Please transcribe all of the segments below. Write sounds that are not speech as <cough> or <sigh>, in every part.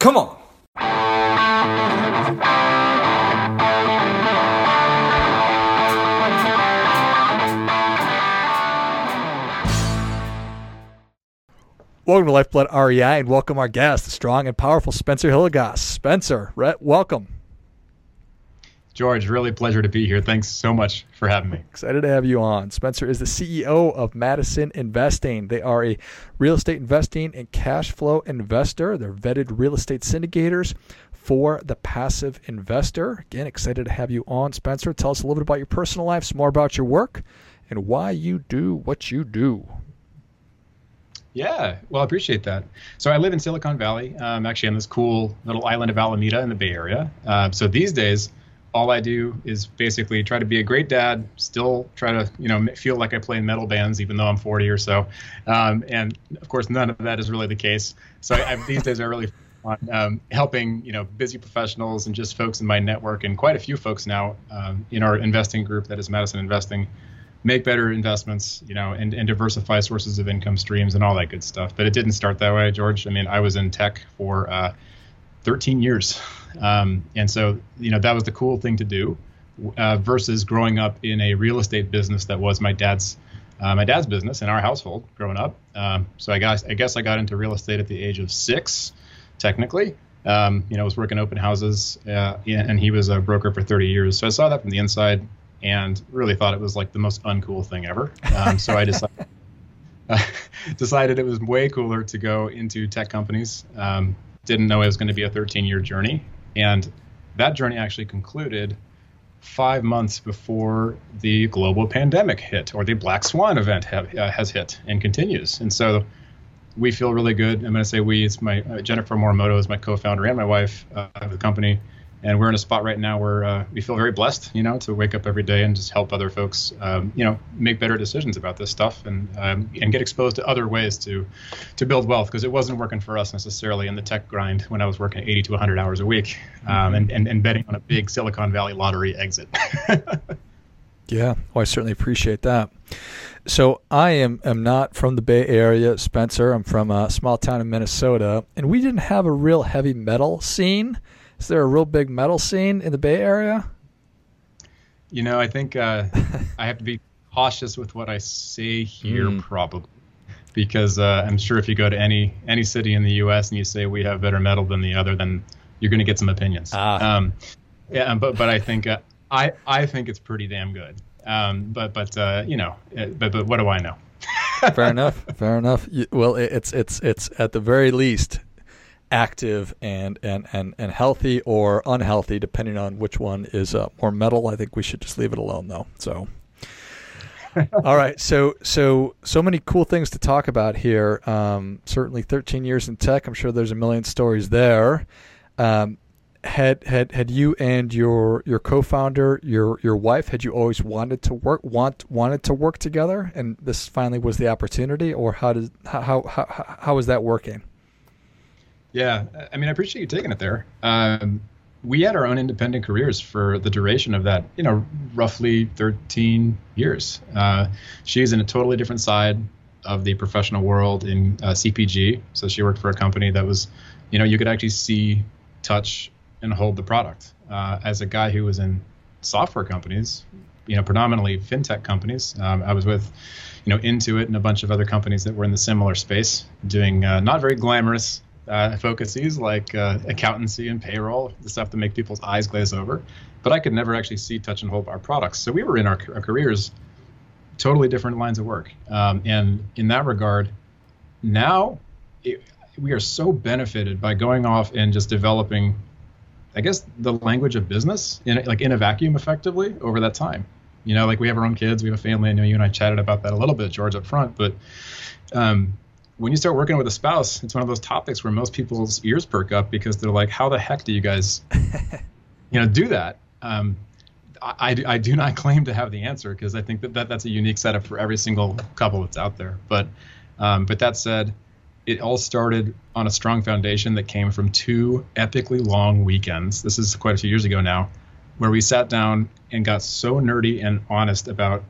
Come on. Welcome to Lifeblood REI and welcome our guest, the strong and powerful Spencer Hilligoss. Spencer, Rhett, welcome. George, really pleasure to be here. Thanks so much for having me. Excited to have you on. Spencer is the CEO of Madison Investing. They are a real estate investing and cash flow investor. They're vetted real estate syndicators for the passive investor. Again, excited to have you on, Spencer. Tell us a little bit about your personal life, some more about your work, and why you do what you do. Yeah, well, I appreciate that. So I live in Silicon Valley. I'm actually on this cool little island of Alameda in the Bay Area. Uh, so these days, all I do is basically try to be a great dad, still try to you know feel like I play in metal bands even though I'm 40 or so, um, and of course none of that is really the case. So I, I, these days I really <laughs> on um, helping you know busy professionals and just folks in my network and quite a few folks now um, in our investing group that is Madison Investing make better investments, you know, and, and diversify sources of income streams and all that good stuff. But it didn't start that way, George. I mean, I was in tech for uh, 13 years. Um, and so, you know, that was the cool thing to do uh, versus growing up in a real estate business that was my dad's. Uh, my dad's business in our household growing up. Um, so I guess I guess I got into real estate at the age of six, technically. Um, you know, I was working open houses, uh, and he was a broker for 30 years. So I saw that from the inside, and really thought it was like the most uncool thing ever. Um, so I decided uh, <laughs> decided it was way cooler to go into tech companies. Um, didn't know it was going to be a 13 year journey. And that journey actually concluded five months before the global pandemic hit or the black swan event have, uh, has hit and continues. And so we feel really good. I'm going to say we, it's my uh, Jennifer Morimoto is my co-founder and my wife uh, of the company and we're in a spot right now where uh, we feel very blessed, you know, to wake up every day and just help other folks, um, you know, make better decisions about this stuff and um, and get exposed to other ways to to build wealth because it wasn't working for us necessarily in the tech grind when I was working 80 to 100 hours a week um, and, and and betting on a big Silicon Valley lottery exit. <laughs> yeah, well, I certainly appreciate that. So I am am not from the Bay Area, Spencer. I'm from a small town in Minnesota, and we didn't have a real heavy metal scene is there a real big metal scene in the Bay Area? You know, I think uh, <laughs> I have to be cautious with what I say here, mm. probably, because uh, I'm sure if you go to any any city in the U.S. and you say we have better metal than the other, then you're going to get some opinions. Ah. Um, yeah, but but I think uh, I I think it's pretty damn good. Um, but but uh, you know, uh, but but what do I know? fair <laughs> enough. Fair enough. Well, it's it's it's at the very least active and, and, and, and healthy or unhealthy, depending on which one is uh, more metal. I think we should just leave it alone, though. So, <laughs> all right. So, so, so many cool things to talk about here. Um, certainly, 13 years in tech. I'm sure there's a million stories there. Um, had had had you and your your co-founder your your wife had you always wanted to work want wanted to work together and this finally was the opportunity or how does how how how, how is that working yeah, I mean, I appreciate you taking it there. Um, we had our own independent careers for the duration of that, you know, roughly 13 years. Uh, she's in a totally different side of the professional world in uh, CPG. So she worked for a company that was, you know, you could actually see, touch, and hold the product. Uh, as a guy who was in software companies, you know, predominantly fintech companies, um, I was with, you know, Intuit and a bunch of other companies that were in the similar space, doing uh, not very glamorous uh, focuses like uh, accountancy and payroll, the stuff that make people's eyes glaze over. But I could never actually see, touch, and hold our products. So we were in our, our careers totally different lines of work. Um, and in that regard, now it, we are so benefited by going off and just developing, I guess, the language of business in like in a vacuum effectively over that time. You know, like we have our own kids, we have a family. I know you and I chatted about that a little bit, George, up front, but um, when you start working with a spouse, it's one of those topics where most people's ears perk up because they're like, "How the heck do you guys, <laughs> you know, do that?" Um, I, I do not <laughs> claim to have the answer because I think that, that that's a unique setup for every single couple that's out there. But um, but that said, it all started on a strong foundation that came from two epically long weekends. This is quite a few years ago now, where we sat down and got so nerdy and honest about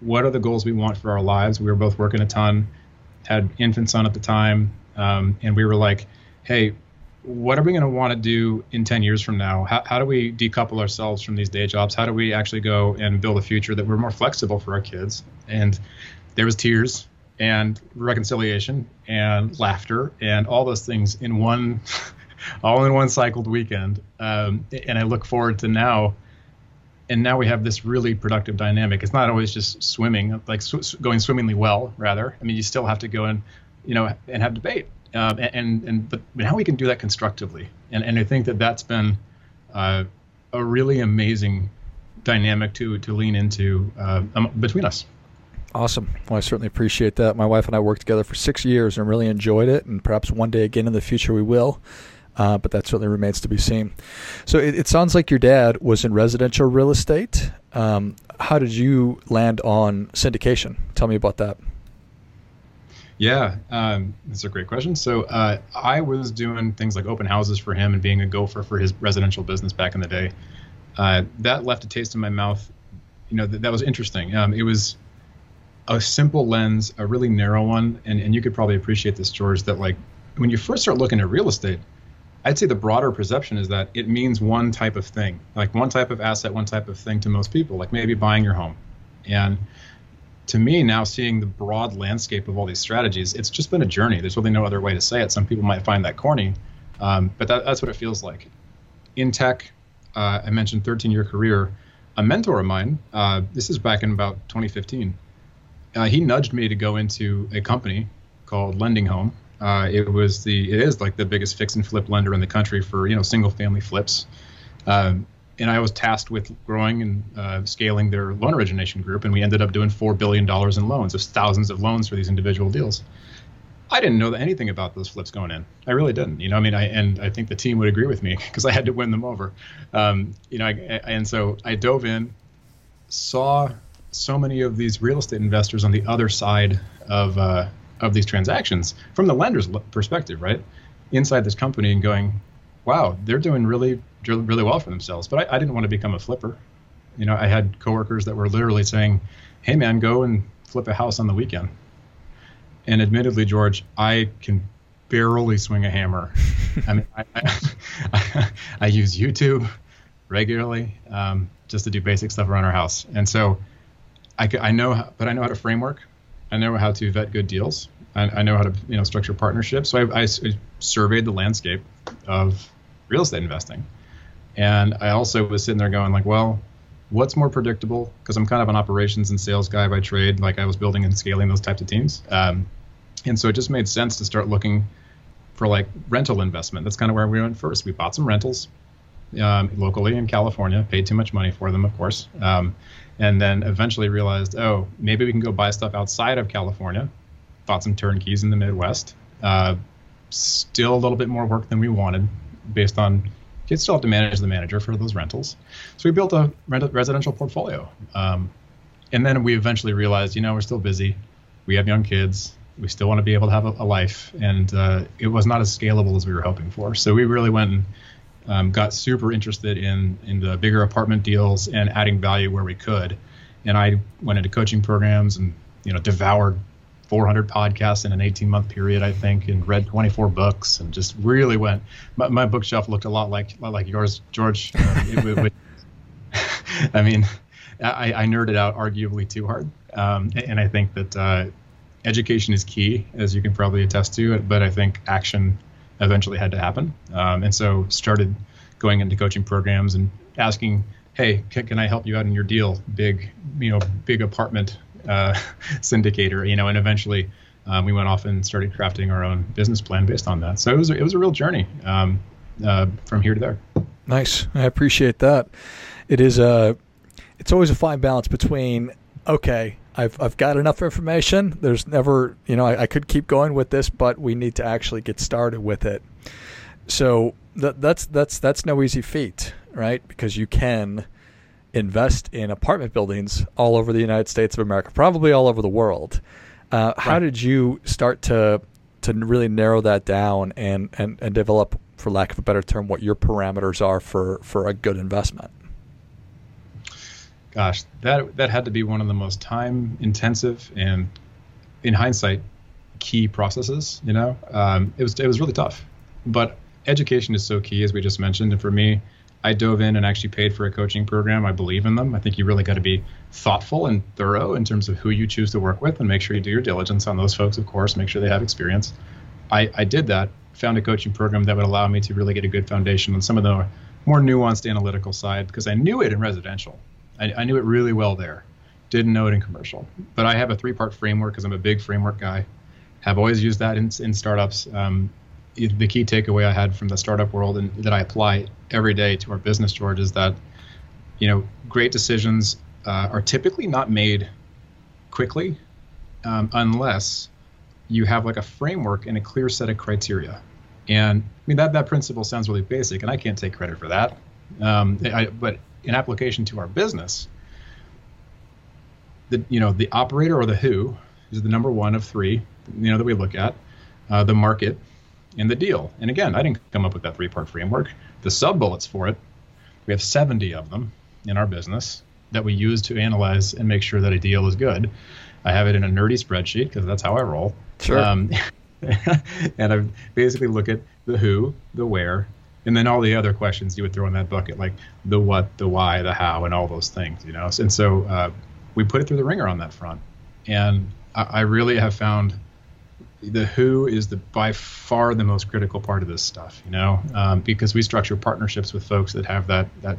what are the goals we want for our lives. We were both working a ton had infants on at the time, um, and we were like, hey, what are we going to want to do in 10 years from now? How, how do we decouple ourselves from these day jobs? How do we actually go and build a future that we're more flexible for our kids? And there was tears and reconciliation and laughter and all those things in one, <laughs> all in one cycled weekend. Um, and I look forward to now. And now we have this really productive dynamic. It's not always just swimming, like sw- going swimmingly well. Rather, I mean, you still have to go and, you know, and have debate um, and and but now we can do that constructively, and and I think that that's been uh, a really amazing dynamic to to lean into uh, um, between us. Awesome. Well, I certainly appreciate that. My wife and I worked together for six years and really enjoyed it, and perhaps one day again in the future we will. Uh, but that certainly remains to be seen. So it, it, sounds like your dad was in residential real estate. Um, how did you land on syndication? Tell me about that. Yeah, um, that's a great question. So uh, I was doing things like open houses for him and being a gopher for his residential business back in the day. Uh, that left a taste in my mouth. You know, that, that was interesting. Um, it was a simple lens, a really narrow one, and, and you could probably appreciate this, George, that like when you first start looking at real estate, I'd say the broader perception is that it means one type of thing, like one type of asset, one type of thing to most people, like maybe buying your home. And to me now seeing the broad landscape of all these strategies it's just been a journey. There's really no other way to say it. Some people might find that corny um, but that, that's what it feels like. In tech uh, i mentioned 13 year career. A mentor of mine uh, this is back in about 2015 uh, he nudged me to go into a company called LendingHome uh, it was the it is like the biggest fix and flip lender in the country for you know single family flips um, and I was tasked with growing and uh, scaling their loan origination group, and we ended up doing four billion dollars in loans, of thousands of loans for these individual deals. I didn't know anything about those flips going in. I really didn't. You know, I mean, I and I think the team would agree with me <laughs> because I had to win them over. Um, you know, I, and so I dove in, saw so many of these real estate investors on the other side of uh, of these transactions from the lender's perspective, right? Inside this company and going, wow, they're doing really really well for themselves. But I, I, didn't want to become a flipper. You know, I had coworkers that were literally saying, "Hey, man, go and flip a house on the weekend." And admittedly, George, I can barely swing a hammer. <laughs> I mean, I, I, <laughs> I, use YouTube regularly um, just to do basic stuff around our house, and so I, I know, but I know how to framework. I know how to vet good deals. I, I know how to you know structure partnerships. So I, I surveyed the landscape of real estate investing and I also was sitting there going like, well, what's more predictable? Because I'm kind of an operations and sales guy by trade. Like I was building and scaling those types of teams. Um, and so it just made sense to start looking for like rental investment. That's kind of where we went first. We bought some rentals um, locally in California, paid too much money for them, of course. Um, and then eventually realized, oh, maybe we can go buy stuff outside of California. Bought some turnkeys in the Midwest. Uh, still a little bit more work than we wanted based on you'd still have to manage the manager for those rentals. So we built a residential portfolio. Um, and then we eventually realized, you know, we're still busy. We have young kids. We still want to be able to have a, a life. And uh, it was not as scalable as we were hoping for. So we really went and um, got super interested in, in the bigger apartment deals and adding value where we could. And I went into coaching programs and, you know, devoured 400 podcasts in an 18 month period, I think, and read 24 books and just really went. My, my bookshelf looked a lot like like yours, George. Uh, <laughs> it, it, <laughs> I mean, I, I, nerded out arguably too hard, um, and I think that uh, education is key, as you can probably attest to. But I think action eventually had to happen, um, and so started going into coaching programs and asking, "Hey, can, can I help you out in your deal? Big, you know, big apartment uh, <laughs> syndicator, you know, and eventually um, we went off and started crafting our own business plan based on that. So it was it was a real journey um, uh, from here to there. Nice, I appreciate that. It is a it's always a fine balance between okay, I've I've got enough information. There's never you know I, I could keep going with this, but we need to actually get started with it. So that that's that's that's no easy feat, right? Because you can invest in apartment buildings all over the United States of America, probably all over the world. Uh, right. How did you start to to really narrow that down and, and, and develop, for lack of a better term, what your parameters are for, for a good investment? Gosh, that that had to be one of the most time intensive and, in hindsight, key processes. You know, um, it was it was really tough, but education is so key, as we just mentioned. And for me, I dove in and actually paid for a coaching program. I believe in them. I think you really got to be thoughtful and thorough in terms of who you choose to work with and make sure you do your diligence on those folks, of course, make sure they have experience. I, I did that, found a coaching program that would allow me to really get a good foundation on some of the more nuanced analytical side because I knew it in residential. I, I knew it really well there. Didn't know it in commercial. But I have a three part framework because I'm a big framework guy. Have always used that in, in startups. Um, the key takeaway I had from the startup world and that I apply every day to our business, George, is that you know great decisions uh, are typically not made quickly um, unless you have like a framework and a clear set of criteria. And I mean that that principle sounds really basic, and I can't take credit for that. Um, I, but in application to our business, the you know the operator or the who is the number one of three you know that we look at, uh, the market, and the deal. And again, I didn't come up with that three-part framework. The sub bullets for it, we have 70 of them in our business that we use to analyze and make sure that a deal is good. I have it in a nerdy spreadsheet because that's how I roll. Sure. Um, <laughs> and I basically look at the who, the where, and then all the other questions you would throw in that bucket, like the what, the why, the how, and all those things, you know. And so uh, we put it through the ringer on that front, and I, I really have found the who is the by far the most critical part of this stuff, you know, um, because we structure partnerships with folks that have that that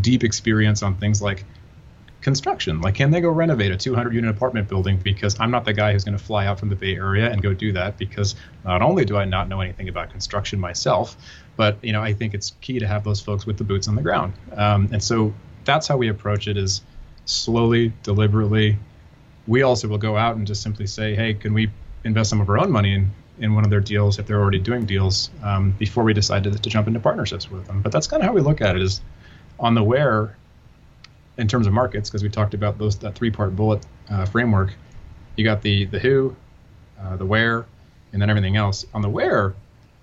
deep experience on things like construction. Like, can they go renovate a 200 unit apartment building? Because I'm not the guy who's going to fly out from the Bay Area and go do that. Because not only do I not know anything about construction myself, but you know, I think it's key to have those folks with the boots on the ground. Um, and so that's how we approach it: is slowly, deliberately. We also will go out and just simply say, hey, can we invest some of our own money in in one of their deals if they're already doing deals um, before we decide to, to jump into partnerships with them. But that's kind of how we look at it: is on the where in terms of markets, because we talked about those that three-part bullet uh, framework, you got the the who, uh, the where, and then everything else. On the where,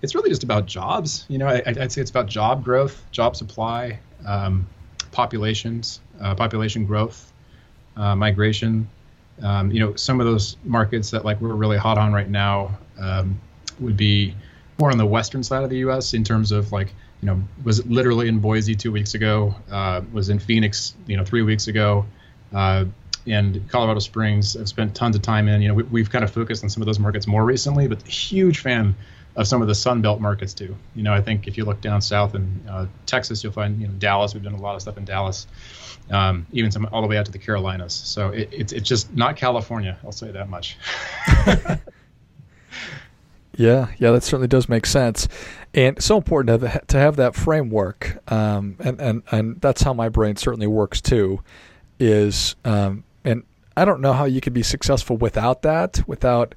it's really just about jobs. You know, I, would say it's about job growth, job supply, um, populations, uh, population growth, uh, migration. Um, you know, some of those markets that like we're really hot on right now um, would be more on the western side of the U.S. in terms of like you know, was literally in Boise two weeks ago, uh, was in Phoenix, you know, three weeks ago, uh, and Colorado Springs. I've spent tons of time in. You know, we, have kind of focused on some of those markets more recently, but huge fan of some of the Sun Belt markets too. You know, I think if you look down south in uh, Texas, you'll find you know Dallas. We've done a lot of stuff in Dallas, um, even some all the way out to the Carolinas. So it, it's it's just not California. I'll say that much. <laughs> Yeah, yeah, that certainly does make sense, and so important to to have that framework, um, and and and that's how my brain certainly works too. Is um, and I don't know how you could be successful without that, without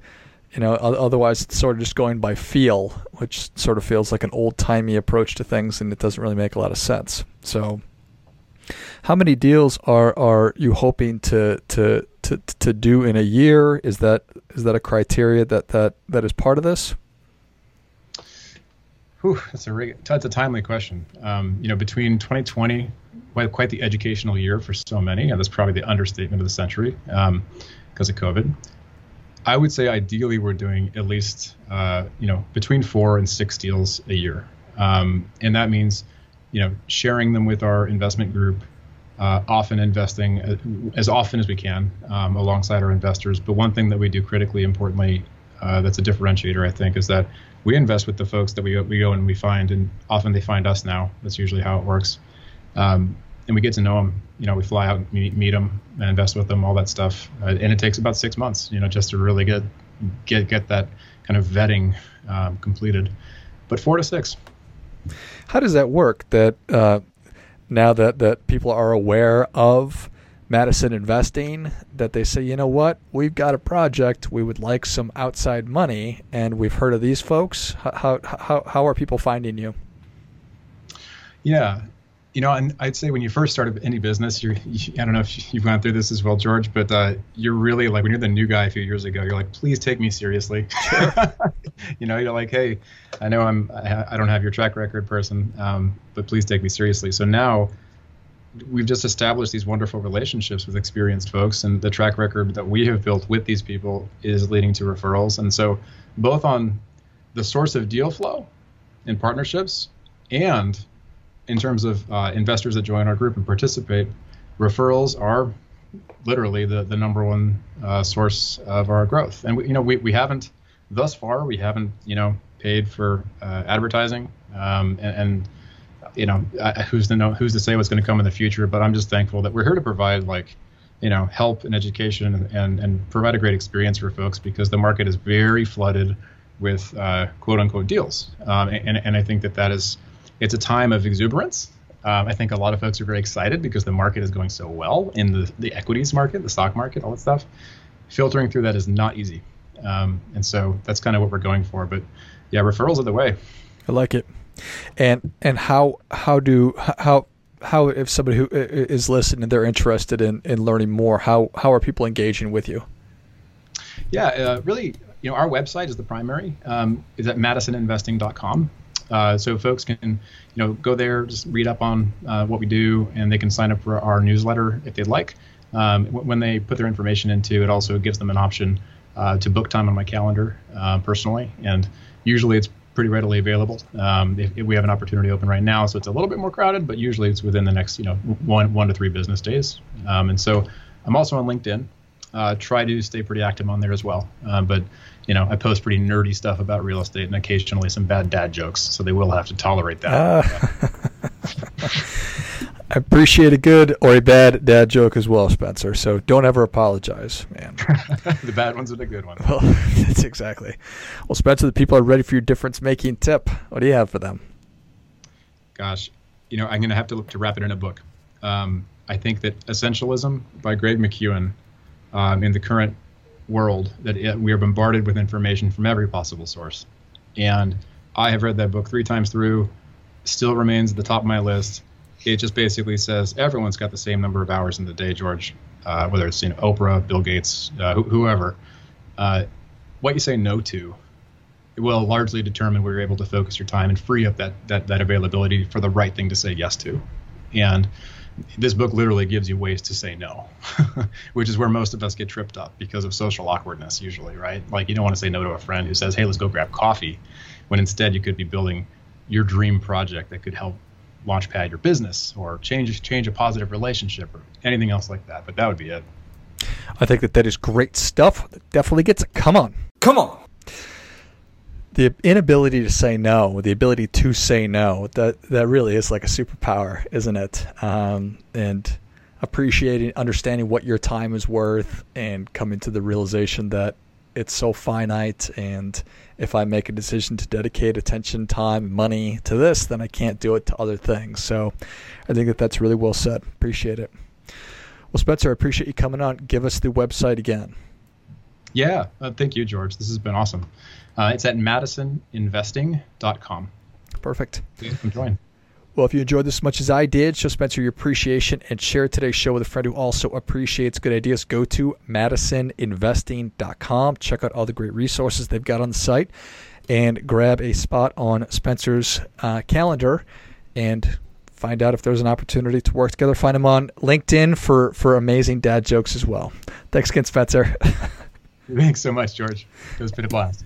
you know, otherwise it's sort of just going by feel, which sort of feels like an old timey approach to things, and it doesn't really make a lot of sense. So, how many deals are are you hoping to to to, to do in a year? Is that is that a criteria that that, that is part of this? Whew, that's a that's a timely question. Um, you know, between 2020, quite, quite the educational year for so many, and that's probably the understatement of the century because um, of COVID. I would say ideally we're doing at least uh, you know between four and six deals a year, um, and that means you know sharing them with our investment group, uh, often investing uh, as often as we can um, alongside our investors. But one thing that we do critically importantly uh, that's a differentiator, I think, is that we invest with the folks that we we go and we find, and often they find us now. That's usually how it works. Um, and we get to know them. You know, we fly out meet, meet them and invest with them, all that stuff. Uh, and it takes about six months, you know, just to really get get get that kind of vetting um, completed. But four to six. How does that work? That uh, now that that people are aware of Madison Investing, that they say, you know what, we've got a project, we would like some outside money, and we've heard of these folks. How how how are people finding you? Yeah, you know, and I'd say when you first started any business, you're, you, I don't know if you've gone through this as well, George, but uh, you're really like when you're the new guy a few years ago, you're like, please take me seriously. <laughs> you know, you're like, hey, I know I'm, I don't have your track record person, um, but please take me seriously. So now we've just established these wonderful relationships with experienced folks, and the track record that we have built with these people is leading to referrals. And so, both on the source of deal flow in partnerships and in terms of uh, investors that join our group and participate, referrals are literally the, the number one uh, source of our growth. And we, you know, we, we haven't thus far we haven't you know paid for uh, advertising um, and, and, you know who's to know who's to say what's going to come in the future. But I'm just thankful that we're here to provide like you know help and education and, and, and provide a great experience for folks because the market is very flooded with uh, quote unquote deals. Um, and, and I think that that is it's a time of exuberance. Um, I think a lot of folks are very excited because the market is going so well in the, the equities market, the stock market, all that stuff. Filtering through that is not easy. Um, and so that's kind of what we're going for. But yeah, referrals are the way. I like it. And and how how do how how if somebody who is listening they're interested in, in learning more how how are people engaging with you? Yeah, uh, really, you know, our website is the primary. Um, is at madisoninvesting.com. Uh, so folks can, you know, go there, just read up on uh, what we do, and they can sign up for our newsletter if they'd like. Um, when they put their information into, it also gives them an option uh, to book time on my calendar uh, personally, and usually it's pretty readily available. Um, if, if, we have an opportunity open right now, so it's a little bit more crowded, but usually it's within the next, you know, one one to three business days. Um, and so I'm also on LinkedIn. Uh, try to stay pretty active on there as well. Uh, but you know, I post pretty nerdy stuff about real estate and occasionally some bad dad jokes, so they will have to tolerate that. Uh, I <laughs> appreciate a good or a bad dad joke as well, Spencer. So don't ever apologize, man. <laughs> the bad ones are the good ones. Well, <laughs> that's exactly. Well, Spencer, the people are ready for your difference making tip. What do you have for them? Gosh, you know, I'm going to have to look to wrap it in a book. Um, I think that Essentialism by Greg McKeown um, in the current world that it, we are bombarded with information from every possible source. And I have read that book three times through, still remains at the top of my list. It just basically says everyone's got the same number of hours in the day, George, uh, whether it's you know, Oprah, Bill Gates, uh, wh- whoever. Uh, what you say no to will largely determine where you're able to focus your time and free up that, that, that availability for the right thing to say yes to. And this book literally gives you ways to say no, <laughs> which is where most of us get tripped up because of social awkwardness, usually, right? Like you don't want to say no to a friend who says, "Hey, let's go grab coffee," when instead you could be building your dream project that could help launchpad your business or change change a positive relationship or anything else like that. But that would be it. I think that that is great stuff. That definitely gets it. Come on, come on the inability to say no, the ability to say no, that that really is like a superpower, isn't it? Um, and appreciating, understanding what your time is worth, and coming to the realization that it's so finite. And if I make a decision to dedicate attention, time, money to this, then I can't do it to other things. So, I think that that's really well said. Appreciate it. Well, Spencer, I appreciate you coming on. Give us the website again. Yeah, uh, thank you, George. This has been awesome. Uh, it's at madisoninvesting.com. Perfect. Please come join. Well, if you enjoyed this as much as I did, show Spencer your appreciation and share today's show with a friend who also appreciates good ideas. Go to madisoninvesting.com. Check out all the great resources they've got on the site and grab a spot on Spencer's uh, calendar and find out if there's an opportunity to work together. Find him on LinkedIn for, for amazing dad jokes as well. Thanks again, Spencer. <laughs> Thanks so much, George. It was been a blast.